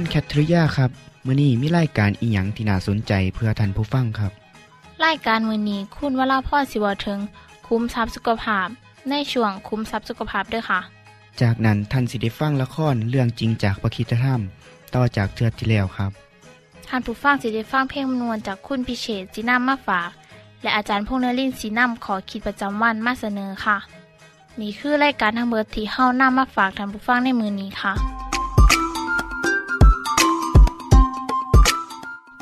คุณแคทริยาครับมื้อนี้มีรายการอีหยังที่น่าสนใจเพื่อท่านผู้ฟังครับรายการมือนี้คุณวราพ่อสิวถึง คุ้มทรัพย์สุขภาพ ในช่วงคุ้มทรัพย์สุขภาพด้วยค่ะ จากนั้นท่านสิได้ฟังละครเรื่องจริงจากประคีตธรรม ต่อจากเทือกที่แล้วครับท่านผู้ฟังสิได้ฟังเพลงมนวนจากคุณพิเชษจีนัมมาฝาก และอาจารย์พงษ์นรินทร์สีนัมขอขีดประจำวันมาเสนอค่ะ นี่คือรายการทางเบอร์ที่เฮานํมาฝากท่านผู้ฟังในมือนี้ค่ะ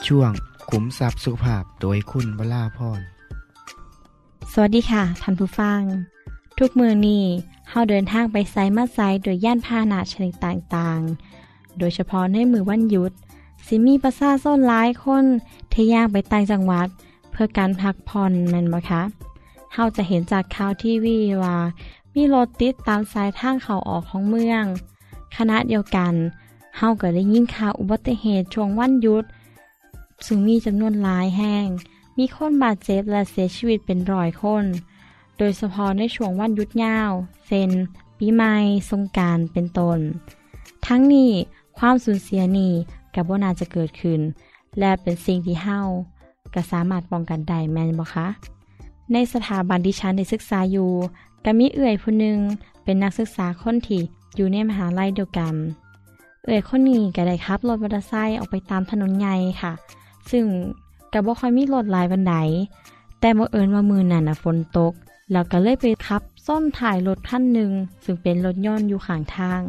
ช่วงขุมทรัพย์สุภาพโดยคุณวราพรสวัสดีค่ะท่านผู้ฟัง ทุกมือนี้เฮาเดินทางไปไซมาไซโดยย่านพาหนะชนิดต่างๆ โดยเฉพาะในมือวันหยุดสิมีประชาชนหลายคนเทย่างไปต่างจังหวัด เพื่อการพักผ่อนแม่นบ่คะเฮาจะเห็นจากข่าวทีวีว่ามีรถติดตามสายทางเข้าออกของเมืองขณะเดียวกันเฮาก็ได้ยินข่าวอุบัติเหตุช่วงวันหยุด ซึ่งมีจำนวนหลายแห่ง มีคนบาดเจ็บและเสียชีวิตเป็นร้อยคน โดยเฉพาะในช่วงวันหยุดยาวเช่นปีใหม่สงการเป็นต้น ทั้งนี้ความสูญเสียนี้กับว่านาจะเกิดขึ้น และเป็นสิ่งที่เฮาก็สามารถป้องกันได้แม่นบ่คะในสถาบันดิฉันได้ศึกษาอยู่ก็มีเอื่อยผู้หนึ่งเป็นนักศึกษาคนที่อยู่ในมหาลัยเดียวกัน เอื่อยคนนี้ก็ได้ขับรถมอเตอร์ไซค์ออกไปตามถนนใหญ่ค่ะ ซึ่งก็บ่ค่อยมีรถหลายบันไดแต่บังเอิญว่ามือนั่นน่ะฝนตก แล้วก็เลยไปขับส้นถ่ายรถคันหนึ่งซึ่งเป็นรถยนต์อยู่ข้างทาง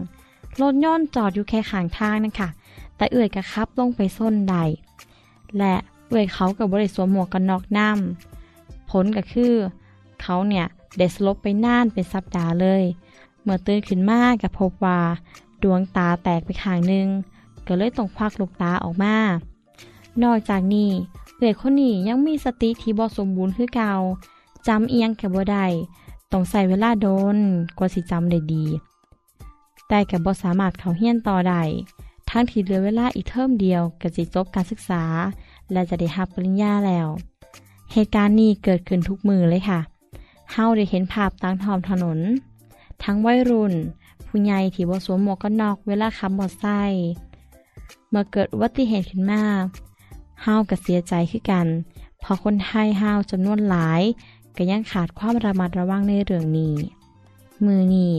รถยนต์จอดอยู่แค่ข้างทางนะคะแต่เอื่อยก็ขับลงไปส้นใด และเอื่อยเขากับบริสวมหมวกกันน็อกน้ำผลก็คือ เขาเนี่ยเดสลบไปน่านเป็นสัปดาห์เลย เมื่อตื่นขึ้นมาก็พบว่า ดวงตาแตกไปข้างหนึ่งก็เลยต้องควักลูกตาออกมา นอกจากนี้เอื่อยคนนี้ยังมีสติที่บ่สมบูรณ์คือเก่าจำเอียงแกบ่ได้ต้องใส่เวลาโดนกว่าสิจำได้ดี แต่กับบ่สามารถเขาเฮียนต่อได้ทั้งที่เหลือเวลาอีกเทอมเดียวก็จะจบการศึกษา และจะได้รับปริญญาแล้ว เหตุการณ์นี้เกิดขึ้นทุกมือเลยค่ะเฮาได้เห็นภาพตามท้องถนน ทั้งวัยรุ่น ผู้ใหญ่ที่บ่สวมหมวกกันน็อกเวลาขับมอเตอร์ไซค์เมื่อเกิดอุบัติเหตุขึ้นมา เฮาวก็เสียใจคือกันพราะคนไทยเฮาจำนวนหลาย ก็ยังขาดความระมัดระวังในเรื่องนี้ มือนี้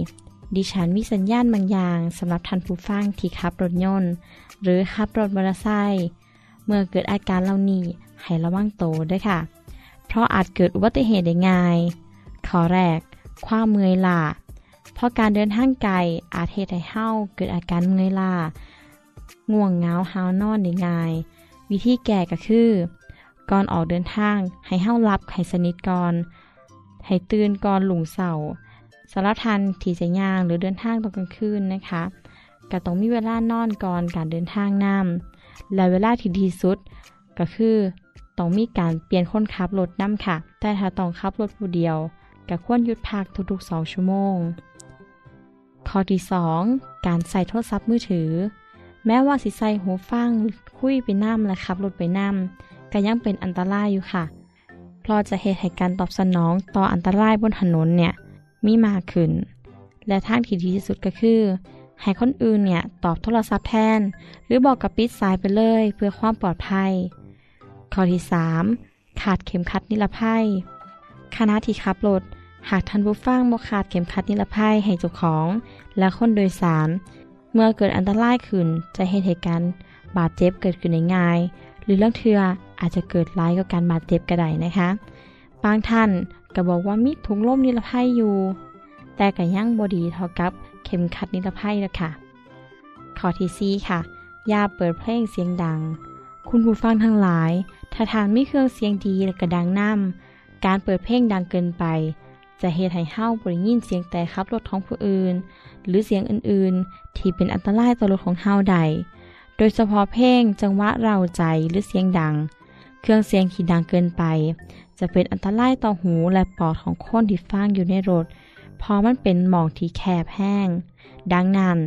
ดิฉันมีสัญญาณบางอย่างสำหรับท่านผู้ฟังที่ขับรถยนต์ หรือขับรถมอเตอร์ไซค์เมื่อเกิดอาการเหล่านี้ให้ระวังโตด้วยค่ะ เพราะอาจเกิดอุบัติเหตุได้ง่ายข้อแรก ความเมื่อยล้าเพราะการเดินทางไกลอาจเหตุให้เฮาเกิดอาการเมื่อยล้าง่วงเงาหาวนอนได้ง่าย วิธีแก้ก็คือ ก่อนออกเดินทาง ให้เฮารับให้สนิทก่อน ให้ตื่นก่อนหลุงเสาสารทันที่จะย่างหรือเดินทางตอนกลางคืนนะคะก็ต้องมีเวลานอนก่อนการเดินทางน้ำและเวลาที่ดีสุด ก็คือต้องมีการเปลี่ยนคนขับรถน้ำค่ะ แต่ถ้าต้องขับรถผู้เดียวก็ควรหยุดพักทุกๆ 2 ชั่วโมง ข้อที่ 2 การใส่โทรศัพท์มือถือ แม้ว่าสิใส่หูฟัง คุยไปน้ำและขับรถไปน้ำก็ยังเป็นอันตรายอยู่ค่ะ เพราะจะเหตุให้การตอบสนองต่ออันตรายบนถนนเนี่ยมีมากขึ้น และทางที่ดีที่สุดก็คือ ให้คนอื่นเนี่ยตอบโทรศัพท์แทน หรือบอกกับปิดสายไปเลยเพื่อความปลอดภัย ข้อที่ 3 ขาดเข็มขัดนิรภัยขณะที่ขับรถหากท่านผู้ฟังบ่ขาดเข็มขัดนิรภัยให้เจ้าของ และคนโดยสาร เมื่อเกิดอันตรายขึ้นจะเห็นเหตุการณ์ บาดเจ็บเกิดขึ้นง่าย หรือเรื่องเทืออาจจะเกิดร้ายกับการบาดเจ็บก็ได้นะคะ บางท่านก็บอกว่ามีถุงลมนิรภัยอยู่ แต่ก็ยังบดีเท่ากับเข็มขัดนิรภัยแล้วค่ะ ข้อที่ซีค่ะอย่าเปิดเพลงเสียงดัง คุณผู้ฟังทั้งหลาย ถ้าทานมีเครื่องเสียงดีและกระดังน้ำการเปิดเพลงดังเกินไป จะเหตุให้เฮ้าบริยินเสียงแต่ขับรถของผู้อื่น หรือเสียงอื่นๆ ที่เป็นอันตรายต่อรถของเฮ้าใด โดยเฉพาะเพลงจังหวะเราใจหรือเสียงดัง เครื่องเสียงที่ดังเกินไป จะเป็นอันตรายต่อหูและปอดของคนที่ฟังอยู่ในรถเพราะมันเป็นหมองที่แคบแห้ง ดังนั้น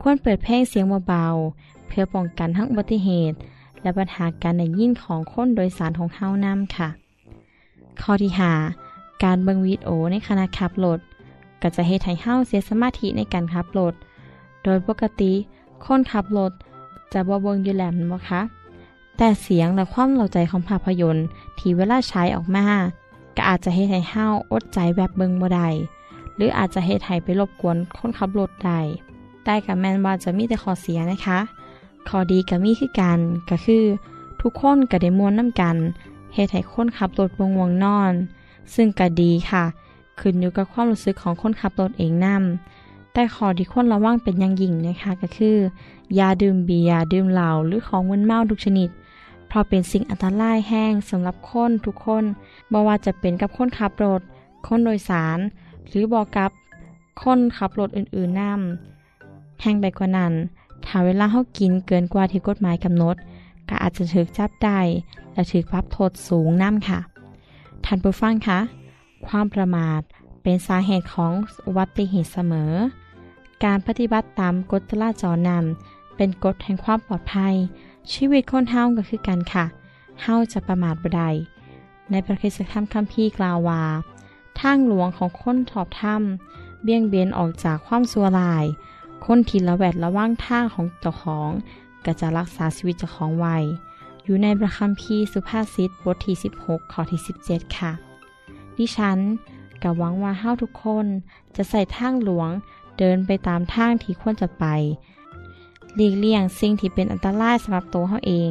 ควรเปิดเพลงเสียงเบาๆ เพื่อป้องกันทั้งอุบัติเหตุ และปัญหาการได้ยินของคนโดยสารของเฮานำค่ะ ข้อที่หาการเบิ่งวิดีโอในขณะขับรถก็จะเฮ็ดให้เฮาเสียสมาธิในการขับรถ โดยปกติ คนขับรถ จะบ่เบิ่งอยู่แล้วแม่นบ่คะแต่เสียงและความเหล่าใจของภาพยนตร์ที่เวลาใช้ออกมาก็อาจจะเฮ็ดให้เฮาอดใจแบบเบิงบ่ได้หรืออาจจะเฮ็ดให้ไปรบกวนคนขับรถได้แต่กับแมนว่าจะมีแต่ข้อเสียนะคะข้อดีก็มีคือกันก็คือ ทุกคนก็ได้มวนน้ำกันเฮ็ดให้คนขับรถบ่ง่วงนอน ซึ่งก็ดีค่ะ ขึ้นอยู่กับความรู้สึกของคนขับรถเองนํ แต่ข้อที่ควรระวังเป็นอย่างยิ่งนะคะก็คือ อย่าดื่มเบียร์ดื่มเหล้าหรือของมึนเมาทุกชนิด เพราะเป็นสิ่งอันตรายแห้งสำหรับคนทุกคนบ่ว่าจะเป็นกับคนขับรถ คนโดยสาร หรือบอกกับคนขับรถอื่นๆนํแห้งไปกว่านั้นถ้าเวลาเฮากินเกินกว่าที่กฎหมายกำหนด ก็อาจจะถูกจับได้และถูกปรับโทษสูงนํค่ะท่านผู้ฟังคะความประมาทเป็นสาเหตุของอุบัติเหตุเสมอ การปฏิบัติตามกฎจราจรนำเป็นกฎแห่งความปลอดภัย ชีวิตคนเฮาก็คือกันค่ะเฮาจะประมาทบ่ได้ในพระคริสตธรรมคัมภีร์กล่าวว่าทางหลวงของคนถอบถ้ำเบี่ยงเบนออกจากความสัวลาย คนที่ละแวดระว่างทางของเจ้าของก็จะรักษาชีวิตเจ้าของไว้ อยู่ในพระคัมภีร์สุภาษิตบทที่ 16 ข้อที่ 17 ค่ะ ดิฉันก็หวังว่าเฮาทุกคนจะใส่ทางหลวง เดินไปตามทางที่ควรจะไปหลีกเลี่ยงสิ่งที่เป็นอันตรายสำหรับตัวเฮาเอง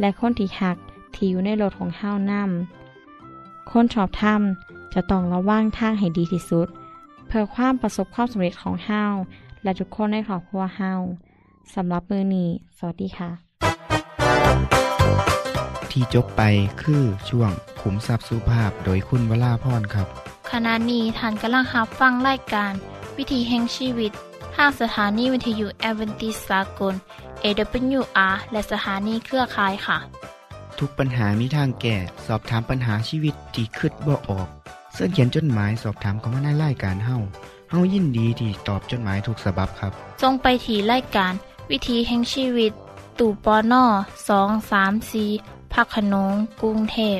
และคนที่หักที่อยู่ในรถของเฮานำคนชอบทำจะต้องระวังทางให้ดีที่สุด เพื่อความประสบความสำเร็จของเฮาและทุกคนในครอบครัวเฮาสำหรับมือนี้ สวัสดีค่ะ ที่จบไปคือช่วงขุมทรัพย์สุภาพโดยคุณวราพรครับ ขณะนี้ท่านกำลังรับฟังรายการ วิธีแห่งชีวิตทางสถานีวิทยุแอเวนติสากล AWR และสถานีเครือข่ายค่ะ ทุกปัญหามีทางแก้ สอบถามปัญหาชีวิตที่คืดบ่ออก เสื้อเขียนจดหมายสอบถามเขามาในรายการเฮาเฮายินดีที่ตอบจดหมายถูกสาบบครับ ทรงไปถีรายการ วิธีแห่งชีวิต ตู่ปอน่อสองสามสีพักขนงกรุงเทพ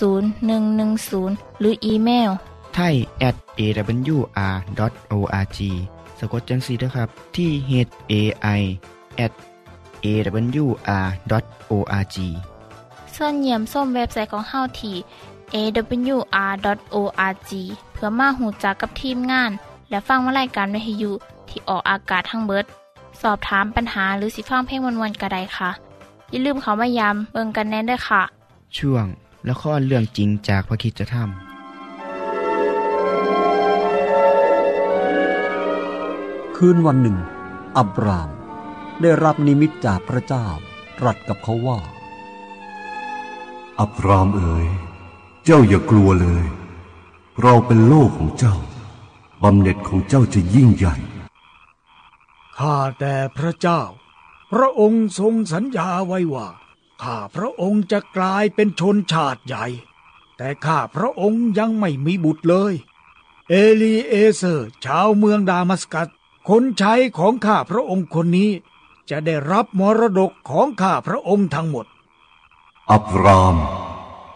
10110 หรืออีเมล ไทย at awr.org สะกดจังสีนะครับ ที่ h a i at awr.org ส่วนเยี่ยมส้มเว็บไซต์ของเฮาที่ awr.org เพื่อมาหูจักกับทีมงาน และฟังวารายการวิทยุที่ออกอากาศทั้งเบิด สอบถามปัญหาหรือสิฟังเพลงวนๆกระไดค่ะ อย่าลืมเขามายามเบิงกันแน่นด้วยค่ะ ช่วงละครเรื่องจริงจากพระคริสตธร คืนวันหนึ่ง อับรามได้รับนิมิตจากพระเจ้า ตรัสกับเขาว่า อับรามเอ๋ย เจ้าอย่ากลัวเลย เราเป็นโลกของเจ้าบำเหน็จของเจ้าจะยิ่งใหญ่ ข้าแต่พระเจ้า พระองค์ทรงสัญญาไว้ว่า ข้าพระองค์จะกลายเป็นชนชาติใหญ่ แต่ข้าพระองค์ยังไม่มีบุตรเลย เอลีเอเซอร์ ชาวเมืองดามัสกัส คนใช้ของข้าพระองค์คนนี้ จะได้รับมรดกของข้าพระองค์ทั้งหมด อับราม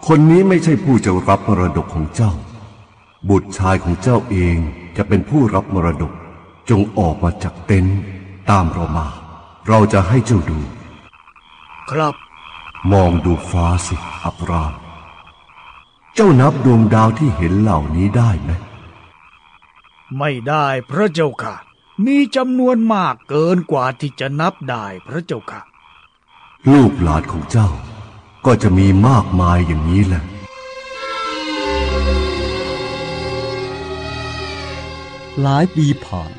คนนี้ไม่ใช่ผู้จะรับมรดกของเจ้า บุตรชายของเจ้าเองจะเป็นผู้รับมรดก จงออกมาจากเต็นท์ตามเรามา เราจะให้เจ้าดู ครับ มองดูฟ้าสิ อับราม เจ้านับดวงดาวที่เห็นเหล่านี้ได้ไหมไม่ได้พระเจ้าค่ะ มีจำนวนมากเกินกว่าที่จะนับได้พระเจ้าค่ะ ลูกหลานของเจ้า ก็จะมีมากมายอย่างนี้แหละ หลายปีผ่าน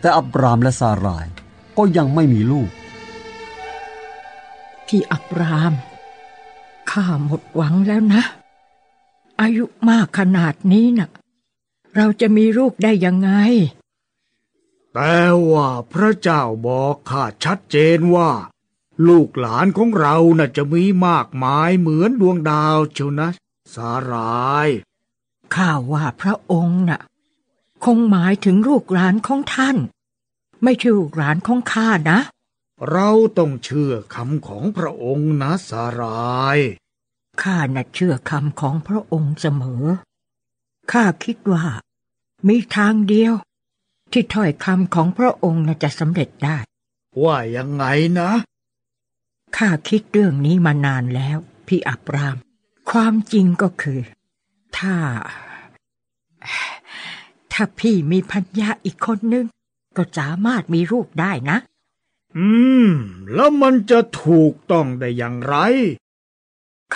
แต่อับรามและซารายก็ยังไม่มีลูก พี่อับรามข้าหมดหวังแล้วนะ อายุมากขนาดนี้น่ะ เราจะมีลูกได้ยังไง แต่ว่าพระเจ้าบอกข้าชัดเจนว่า ลูกหลานของเราน่ะจะมีมากมายเหมือนดวงดาวเชียวนะ สารายข้าว่าพระองค์น่ะ คงหมายถึงลูกหลานของท่าน ไม่ใช่ลูกหลานของข้านะ เราต้องเชื่อคำของพระองค์นะสารายข้าน่ะเชื่อคำของพระองค์เสมอข้าคิดว่า มีทางเดียว ที่ถ้อยคำของพระองค์น่ะจะสำเร็จได้ ว่ายังไงนะข้าคิดเรื่องนี้มานานแล้ว พี่อับราม ความจริงก็คือ ถ้า ถ้าพี่มีพัญญาอีกคนนึง ก็สามารถมีลูกได้นะ อืม แล้วมันจะถูกต้องได้อย่างไร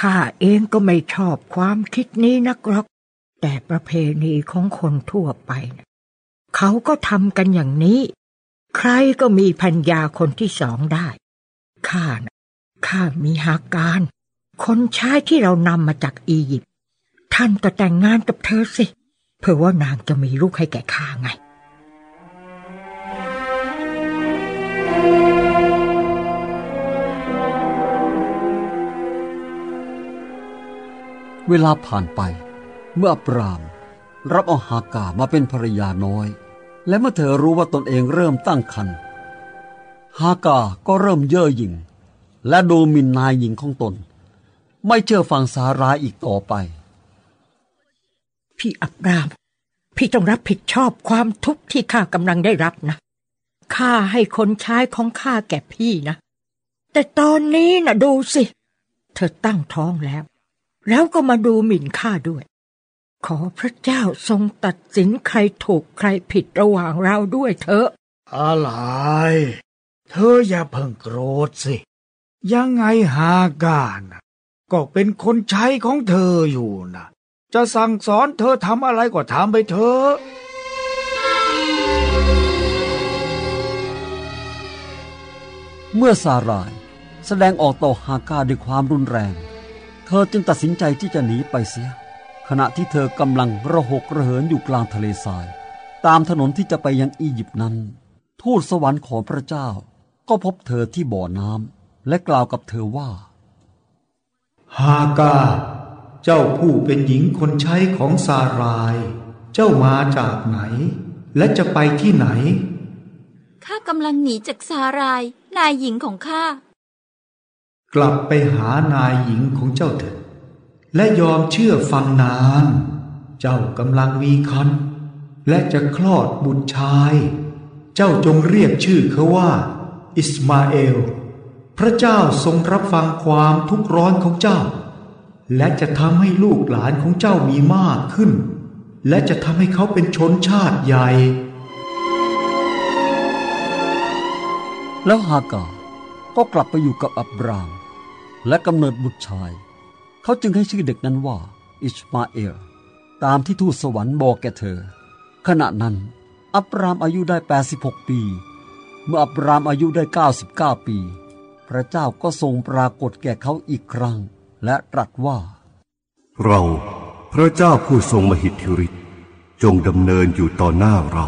ข้าเองก็ไม่ชอบความคิดนี้นักหรอก แต่ประเพณีของคนทั่วไปนะ เขาก็ทำกันอย่างนี้ ใครก็มีพัญญาคนที่สองได้ ข้านะข้ามีหาการ คนใช้ที่เรานำมาจากอียิปต์ ท่านก็แต่งงานกับเธอสิ เพื่อว่านางจะมีลูกให้แก่ข้าไงเวลาผ่านไป เมื่ออับราม รับเอาฮากามาเป็นภรรยาน้อย และเมื่อเธอรู้ว่าตนเองเริ่มตั้งครรภ์ฮากาก็เริ่มเย่อหยิ่ง และดูหมิ่นนายหญิงของตน ไม่เชื่อฟังสาราอีกต่อไป พี่อับราม พี่ต้องรับผิดชอบความทุกข์ที่ข้ากำลังได้รับนะข้าให้คนใช้ของข้าแก่พี่นะ แต่ตอนนี้นะดูสิ เธอตั้งท้องแล้ว แล้วก็มาดูหมิ่นข้าด้วย ขอพระเจ้าทรงตัดสินใครถูกใครผิดระหว่างเราด้วยเถอะ อะไร เธออย่าเพิ่งโกรธสิ ยังไงฮากานะก็เป็นคนใช้ของเธออยู่นะจะสั่งสอนเธอทำอะไรก็ทำไปเถอะเมื่อซารายแสดงออกต่อฮากาด้วยความรุนแรง เธอจึงตัดสินใจที่จะหนีไปเสีย ขณะที่เธอกำลังระหกระเหินอยู่กลางทะเลทราย ตามถนนที่จะไปยังอียิปต์นั้น ทูตสวรรค์ของพระเจ้า ก็พบเธอที่บ่อน้ำและกล่าวกับเธอว่า ฮากา เจ้าผู้เป็นหญิงคนใช้ของซาราย เจ้ามาจากไหน และจะไปที่ไหน ข้ากำลังหนีจากซาราย นายหญิงของข้า กลับไปหานายหญิงของเจ้าเถิด และยอมเชื่อฟังนาง เจ้ากำลังมีคัน และจะคลอดบุตรชาย เจ้าจงเรียกชื่อเขาว่า อิสมาเอล พระเจ้าทรงรับฟังความทุกข์ร้อนของเจ้า และจะทำให้ลูกหลานของเจ้ามีมากขึ้น และจะทำให้เขาเป็นชนชาติใหญ่ แล้วฮากา ก็กลับไปอยู่กับอับราม และกำเนิดบุตรชาย เขาจึงให้ชื่อเด็กนั้นว่า อิชมาเอล ตามที่ทูตสวรรค์บอกแก่เธอ ขณะนั้นอับรามอายุได้ 86 ปี เมื่ออับรามอายุได้ 99 ปี พระเจ้าก็ทรงปรากฏแก่เขาอีกครั้ง และตรัสว่า เราพระเจ้าผู้ทรงมหิทธิฤทธิ์จงดำเนินอยู่ต่อหน้าเรา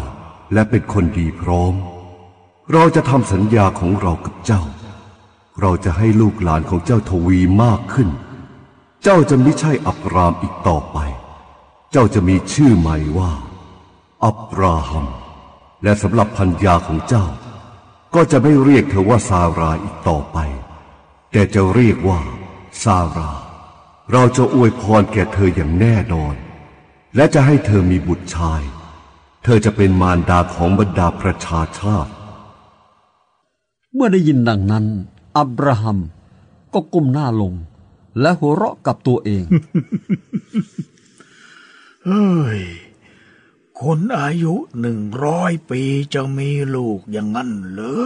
และเป็นคนดีพร้อม เราจะทำสัญญาของเรากับเจ้า เราจะให้ลูกหลานของเจ้าทวีมากขึ้น เจ้าจะไม่ใช่อับรามอีกต่อไป เจ้าจะมีชื่อใหม่ว่า อับราฮัม และสำหรับพัญญาของเจ้า ก็จะไม่เรียกเธอว่าซาราอีกต่อไป แต่จะเรียกว่าซารา เราจะอวยพรแก่เธออย่างแน่นอน และจะให้เธอมีบุตรชาย เธอจะเป็นมารดาของบรรดาประชาชาติ เมื่อได้ยินดังนั้น อับราฮัมก็ก้มหน้าลง และหัวเราะกับตัวเอง เฮ้ย คนอายุหนึ่งร้อยปีจะมีลูกอย่างนั้นเหรอ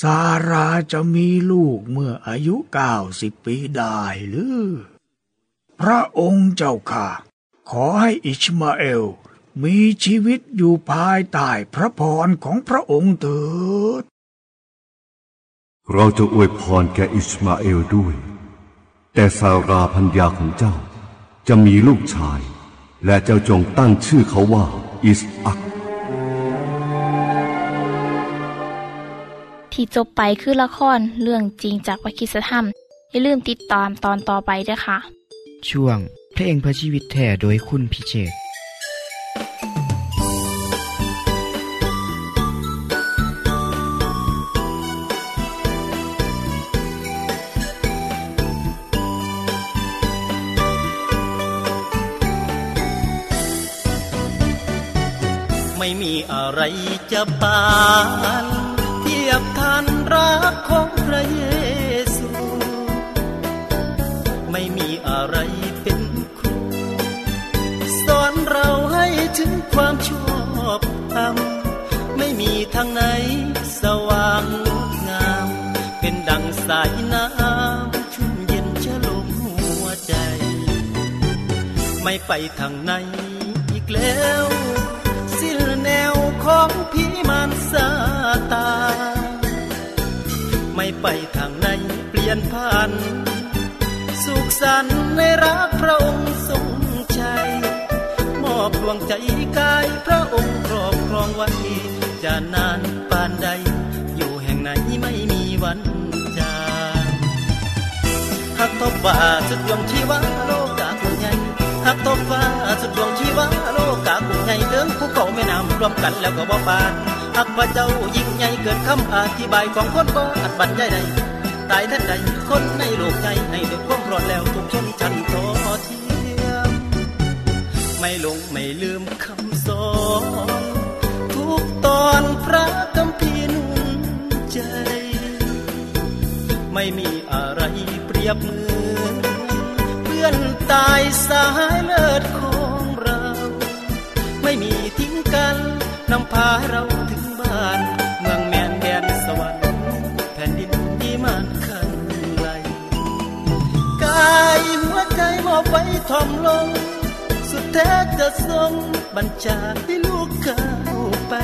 ซาราจะมีลูกเมื่ออายุเก้าสิบปีได้หรือ พระองค์เจ้าค่ะ ขอให้อิชมาเอล มีชีวิตอยู่ภายใต้พระพรของพระองค์เถิด เราจะอวยพรแก่อิสมาเอลด้วย แต่ซาราพัญญาของเจ้า จะมีลูกชาย และเจ้าจงตั้งชื่อเขาว่า อิสอักที่จบไปคือละครเรื่องจริงจากวิคิสธรรม อย่าลืมติดตามตอนต่อไปด้วยค่ะ ช่วงเพลงเพื่อชีวิตแท่โดยคุณพิเชษ จะปานเทียบทันรักของพระเยซู ไม่มีอะไรเป็นครูสอนเราให้ถึงความชอบธรรมไม่มีทางไหนสว่างงดงาม เป็นดังสายน้ำชุ่มเย็นชะลมหัวใจ ไม่ไปทางไหนอีกแล้วสิ้นแนว ของผีมารซาตานไม่ไปทางไหนเปลี่ยนผ่านสุขสันต์ในรักพระองค์ทรงชัยมอบดวงใจกายพระองค์ครอบครองไว้จะนานปานใด อยู่แห่งไหนไม่มีวันจางหักทบว่าสุดดวงชีวะโลกกาคุณใหญ่หักทบฟ้าสุดดวงชีวะโลกกาค ใหญ่เดินภูเขาแม่น้ำรวมกันแล้วก็บ่ปานหักพระเจ้ายิ่งใหญ่เกินคำอธิบายของคนบ่อัดบรรยายใดตายท่านใดคนในโลกใจในเดือดความร้อนแล้วทุกชนชั้นทอเทียมไม่ลงไม่ลืมคำสอนทุกตอนพระคำพีนุนใจ ไม่มีอะไรเปรียบเหมือนเพื่อนตายสายเลิศของเรา ไม่มีทิ้งกันนำพาเราถึงบ้าน เมืองแมนแดนสวรรค์แผ่นดินที่มันคันไกลกายหัวใจมอบไว้ทอมลง สุดแท้จะทรงบัญชาให้ลูกเข้าไป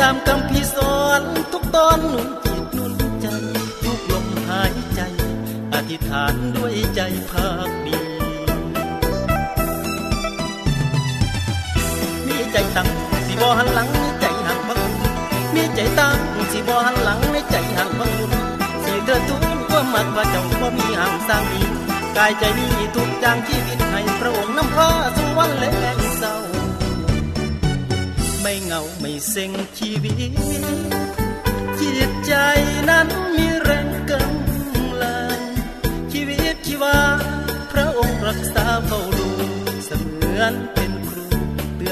ตามคำพี่สอนทุกตอนหนุนจิตนุนใจ ทุกลมหายใจ อธิษฐานด้วยใจภาคดี ใจตั้งสิบ่หันหลังมีใจหันบังบุญมีใจตั้งสิบ่หันหลังในใจหันบังบุญสิเธอทุนความมักว่าเจ้าบ่มีห่างสร้างมีกายใจนี้ทุกจางชีวิตให้พระองค์นำพาสู่วันแลงเศร้าไม่เหงาไม่เซ็งชีวิตจิตใจนั้นมีแรงกำลังชีวิตชีวาพระองค์รักษาเฝ้าดูเสมือน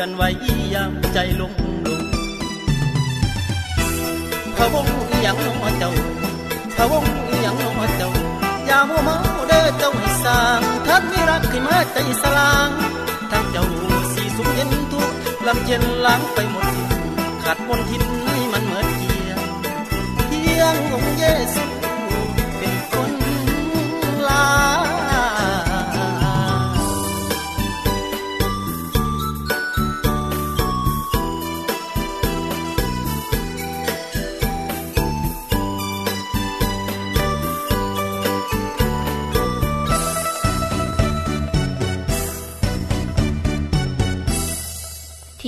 อนไว้ยามใจลงลงพระวงอีหยังน้อเจ้าพระวงอีหยังน้อเจ้าอย่ามัวเมาเด้อเจ้าให้สร้างท่านมีรักขึ้นมาใจสลางทางเจ้าสีสุขเย็นทุกลำเย็นล้างไปหมดสิ้นขาดมนทินให้มันเหมือนเกียงเพียงองค์เยซูเป็นคนลา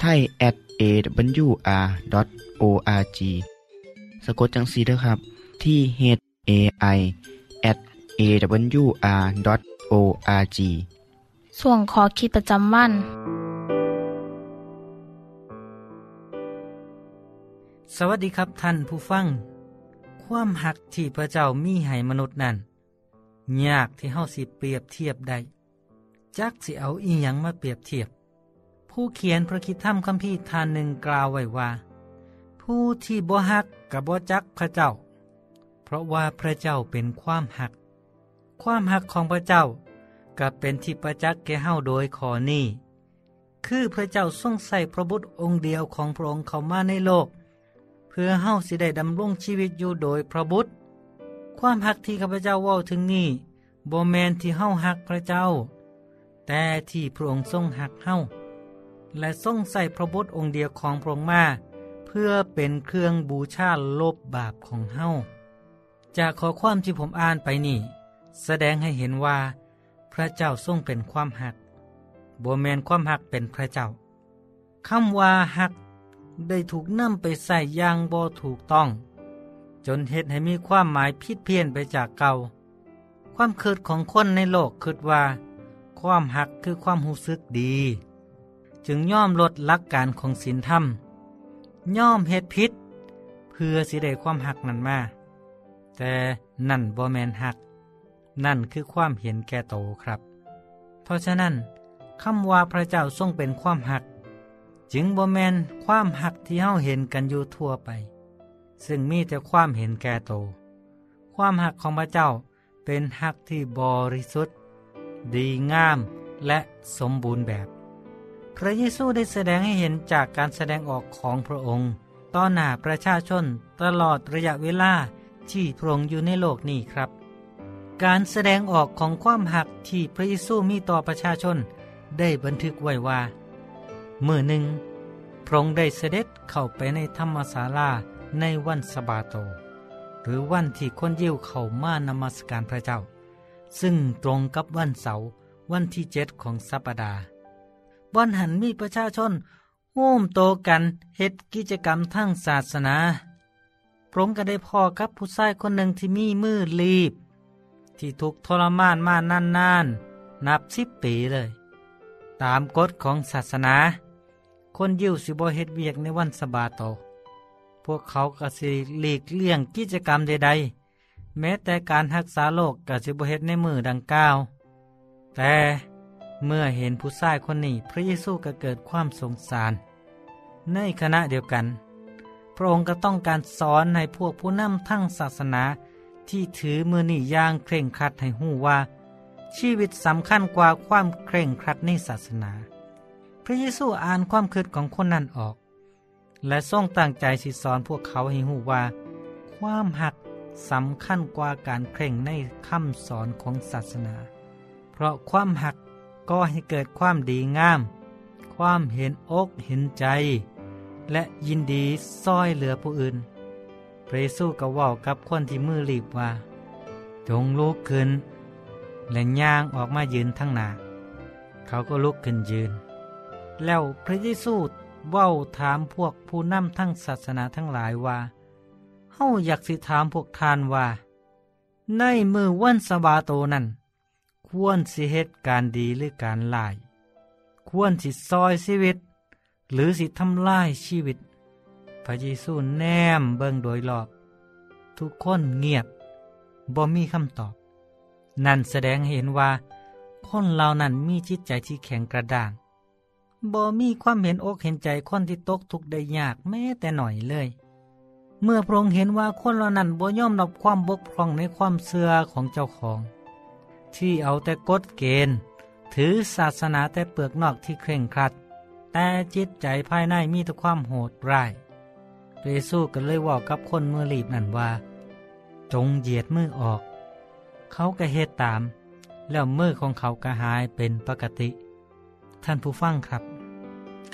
ไทย at awr.org สะกดจังสีด้วยครับที่ h a i at awr.org ส่วนขอคิดประจำวัน สวัสดีครับท่านผู้ฟัง ความหักที่พระเจ้ามีให้มนุษย์นั้นยากที่เฮาสิเปรียบเทียบได้จักสิเอาอีหยังมาเปรียบเทียบ ผู้เขียนพระคิดธรรมคัมภีร์ทานหนึ่งกล่าวไว้ว่า ผู้ที่บ่หักกับบ่จักพระเจ้า เพราะว่าพระเจ้าเป็นความหัก ความหักของพระเจ้าก็เป็นที่ประจักษ์แก่เฮาโดยขอนี้คือพระเจ้าทรงใส่พระบุตรองค์เดียวของพระองค์เข้ามาในโลก เพื่อเฮาสิได้ดำรงชีวิตอยู่โดยพระบุตร ความหักที่ข้าพเจ้าว้าถึงนี้บ่แมนที่เฮาหักพระเจ้า แต่ที่พระองค์ทรงหักเฮา และทรงใส่พระบุตรองค์เดียวของพระองค์มาเพื่อเป็นเครื่องบูชาลบบาปของเฮาจากข้อความที่ผมอ่านไปนี่ แสดงให้เห็นว่า พระเจ้าทรงเป็นความหักบ่แมนความหักเป็นพระเจ้าคำว่าหักได้ถูกนำไปใส่อย่างบ่ถูกต้อง จนเหตุให้มีความหมายผิดเพี้ยนไปจากเก่า ความคิดของคนในโลกคิดว่า ความหักคือความหูซึกดี จึงย่อมลดลักการของศีลธรรม ย่อมเหตุพิษเพื่อสิได้ความหักนั้นมา แต่นั่นบ่แมนหัก นั่นคือความเห็นแก่โตครับ เพราะฉะนั้นคำว่าพระเจ้าทรงเป็นความหัก จึงบ่แมนความหักที่เฮาเห็นกันอยู่ทั่วไป ซึ่งมีแต่ความเห็นแก่โต ความหักของพระเจ้าเป็นหักที่บริสุทธิ์ ดีงามและสมบูรณ์แบบ พระเยซูได้แสดงให้เห็นจากการแสดงออกของพระองค์ ต่อหน้าประชาชนตลอดระยะเวลาที่พระองค์อยู่ในโลกนี้ครับ การแสดงออกของความหักที่พระเยซูมีต่อประชาชนได้บันทึกไว้ว่าเมื่อหนึ่งพระองค์ได้เสด็จเข้าไปในธรรมศาลาในวันสบาโต หรือวันที่คนยิวเข้ามานมัสการพระเจ้า ซึ่งตรงกับวันเสาร์วันที่เจ็ดของสัปดาห์ วันหันมีประชาชนห่มโตกันเฮ็ดกิจกรรมทั้งศาสนา พระองก็ได้พ่อกับผู้ชายคนหนึ่งที่มีมือรีบ ที่ถูกทรมานมานานๆนับสิบปีเลย ตามกฎของศาสนา คนยิวสิบเฮ็ดเวียกในวันสบาโต พวกเขาก็สิหลีกเลี่ยงกิจกรรมใดๆ แม้แต่การรักษาโรคก็สิบเฮ็ดในมือดังกล่าว แต่ เมื่อเห็นผู้ชายคนนี้พระเยซูก็เกิดความสงสาร ในขณะเดียวกัน พระองค์ก็ต้องการสอนให้พวกผู้นำทั้งศาสนาที่ถือมือนี่ย่างเคร่งครัดให้หูว่า ชีวิตสำคัญกว่าความเคร่งครัดในศาสนา พระเยซูอ่านความคิดของคนนั้นออก และทรงตั้งใจสิสอนพวกเขาให้หูว่า ความหักสำคัญกว่าการเคร่งในคำสอนของศาสนา เพราะความหัก ก็ให้เกิดความดีงาม ความเห็นอกเห็นใจ และยินดีซ้อยเหลือผู้อื่นพระเยซูก็ว่ากับคนที่มือรีบว่า จงลุกขึ้น และย่างออกมายืนทั้งหนาเขาก็ลุกขึ้นยืน แล้วพระเยซูเว้าถามพวกผู้นำทั้งศาสนาทั้งหลายว่าเฮาอยากสิถามพวกทานว่า ในมือวันสบาโตนั้น ควรสิเหตุการดีหรือการลาย ควรสิซอยชีวิต หรือสิทำลายชีวิต พระเยซูแนมเบิ่งโดยรอบ ทุกคนเงียบบ่มีคำตอบ นั่นแสดงเห็นว่า คนเหล่านั้นมีจิตใจที่แข็งกระด้างบ่มีความเห็นอกเห็นใจคนที่ตกทุกข์ได้ยากแม้แต่หน่อยเลย เมื่อพระองค์เห็นว่าคนเหล่านั้นบ่ยอมรับความบกพร่องในความเสื่อของเจ้าของ ที่เอาแต่กฎเกณฑ์ ถือศาสนาแต่เปลือกนอกที่เคร่งครัด แต่จิตใจภายในมีแต่ความโหดร้ายเรซูก็เลยว่ากับคนมือรีบนั่นว่า จงเหยียดมือออก เขาก็เฮ็ดตาม แล้วมือของเขาก็หายเป็นปกติ ท่านผู้ฟังครับ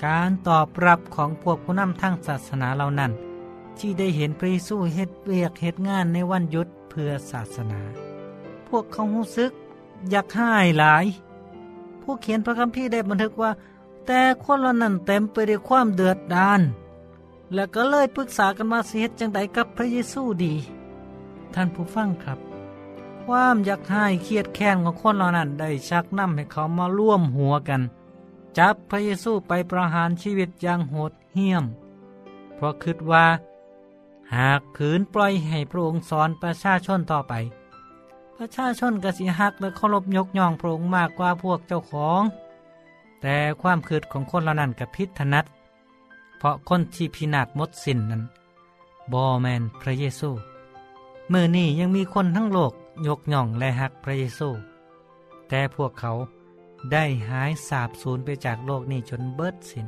การตอบรับของพวกผู้นำทางศาสนาเหล่านั้น ที่ได้เห็นพระเยซูเฮ็ดเวียกเฮ็ดงานในวันหยุดเพื่อศาสนา พวกเขารู้สึก อยากให้หลาย ผู้เขียนพระคัมภีร์ได้บันทึกว่า แต่คนละนั้นเต็มไปด้วยความเดือดดาน และก็เลยปรึกษากันมาสิเหตุจังใดกับพระเยซูดี ท่านผู้ฟังครับ ความอยากให้เครียดแค้นของคนเหล่านั้นได้ชักนำให้เขามาร่วมหัวกัน จับพระเยซูไปประหารชีวิตอย่างโหดเหี้ยม เพราะคิดว่า หากขืนปล่อยให้พระองค์สอนประชาชนต่อไป ประชาชนกสิหักและเคารพยกย่องพระองค์มากกว่าพวกเจ้าของ แต่ความคืดของคนเหล่านั้นกับพิษถนัดเพราะคนที่พินาศมดสินนั้นบอแมนพระเยซูเมื่อนี้ยังมีคนทั้งโลกยกย่องและหักพระเยซู แต่พวกเขาได้หายสาบสูญไปจากโลกนี้จนเบิดสิน้น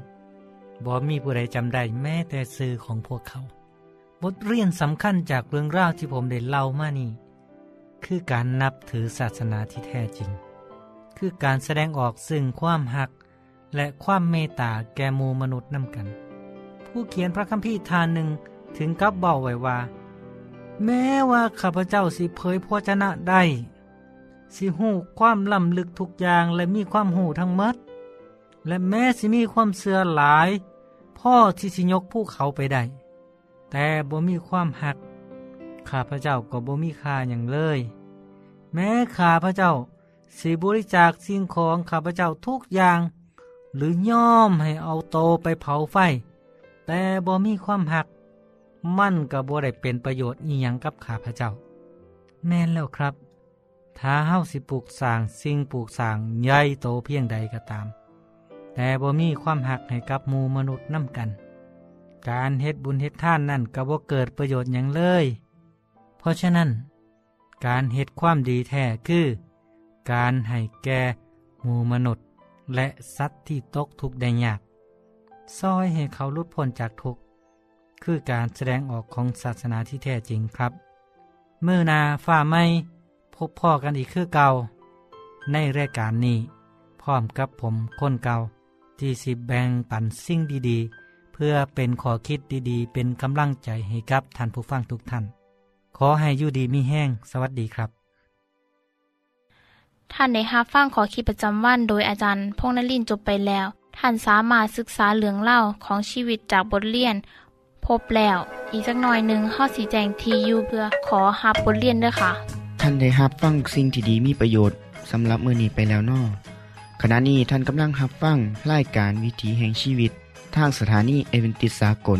บ่มีผู้ใดจำได้แม้แต่สื่อของพวกเขา บทเรียนสำคัญจากเรื่องราวที่ผมได้เล่ามานี่ คือการนับถือศาสนาที่แท้จริง คือการแสดงออกซึ่งความหักและความเมตตาแก่มูมนุษย์นำกัน ผู้เขียนพระคัมภีร์ทานหนึ่งถึงกับเบาไว้ว่า แม้ว่าข้าพเจ้าสิเผยพระชนะได้ สิหูความล้ำลึกทุกอย่างและมีความหูทั้งมดและแม้สิมีความเสื่อหลาย พ่อที่สิยกผู้เขาไปได้ แต่บ่มีความหัก ข้าพเจ้าก็บ่มีค่าอย่างเลย แม้ข้าพเจ้าสิบริจาคสิ่งของข้าพเจ้าทุกอย่าง หรือย่อมให้เอาโตไปเผาไฟ แต่บ่มีความหัก มั่นก็บ่ได้เป็นประโยชน์อีหยังกับข้าพเจ้า แม่นแล้วครับ ถ้าเฮาสิปลูกสางสิ่งปลูกสางใหญ่โตเพียงใดก็ตาม แต่บ่มีความหักให้กับหมูมนุษย์น้ำกัน การเฮ็ดบุญเฮ็ดท่านนั่นก็บ่เกิดประโยชน์อย่างเลย ราะฉะนั้น การเฮ็ดความดีแท้คือ การให้แก่หมูมนุษย์ และสัตว์ที่ตกทุกข์ได้ยากซอยให้เขาลุดพ้นจากทุกข์คือการแสดงออกของศาสนาที่แท้จริงครับ เมื่อนาฝ่าไม่พบพ่อกันอีกคือเก่า ในรายการนี้ พร้อมกับผมคนเก่า ที่สิบแบ่งปันสิ่งดีๆ เพื่อเป็นขอคิดดีๆ เป็นกำลังใจให้กับท่านผู้ฟังทุกท่าน ขอให้อยู่ดีมีแห้ง สวัสดีครับ ท่านในฮับฟั่งขอคิดประจำวันโดยอาจารย์พงนลินจบไปแล้ว ท่านสามารถศึกษาเหลืองเล่าของชีวิตจากบทเรียน พบแล้ว อีกสักหน่อยหนึ่งข้อสีแจงทียูเพื่อขอฮับบทเรียนด้วยค่ะ ท่านได้ฮับฟั่งสิ่งที่ดีมีประโยชน์สำหรับมือนี้ไปแล้วนอขณะนี้ท่านกำลังหับฟังรายการวิถีแห่งชีวิต ทางสถานีเอเวนติสากล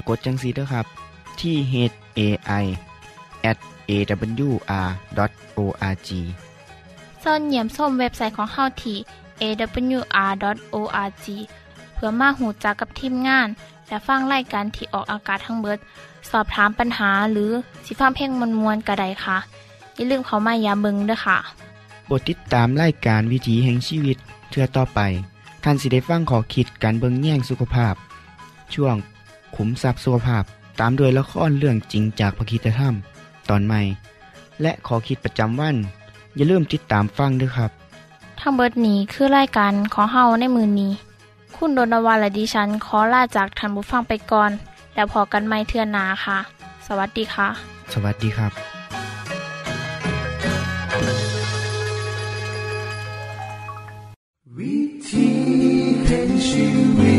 ะกดจังสีนะครับ ที่ h a i at awr.org ส่วนเหยี่ยมส้มเว็บไซต์ของเฮาที่ awr.org เพื่อมาหูจักกับทีมงาน และฟังไล่กันที่ออกอากาศทั้งเบิด สอบถามปัญหาหรือสิฟ้าเพ่งมวลมวลกระไดค่ะ อย่าลืมเขามายาเบิงด้วยค่ะโปรดติดตามไล่การวิถีแห่งชีวิตเทือต่อไปท่านสิได้ฟังขอคิดการเบิงแย่งสุขภาพ ช่วง ขุมทรัพย์สุขภาพ ตามโดยละครเรื่องจริงจากพระคีตธรรม ตอนใหม่ และขอคิดประจำวัน อย่าลืมติดตามฟังด้วยครับ ทั้งเบิดนี้คือรายการขอเฮาในมือนนี้ คุณโดนวานและดิฉันขอลาจากทันบุฟังไปก่อน แล้วพอกันไม่เทื่อนาค่ะ สวัสดีค่ะ สวัสดีครับวิธีแห่งชีวิต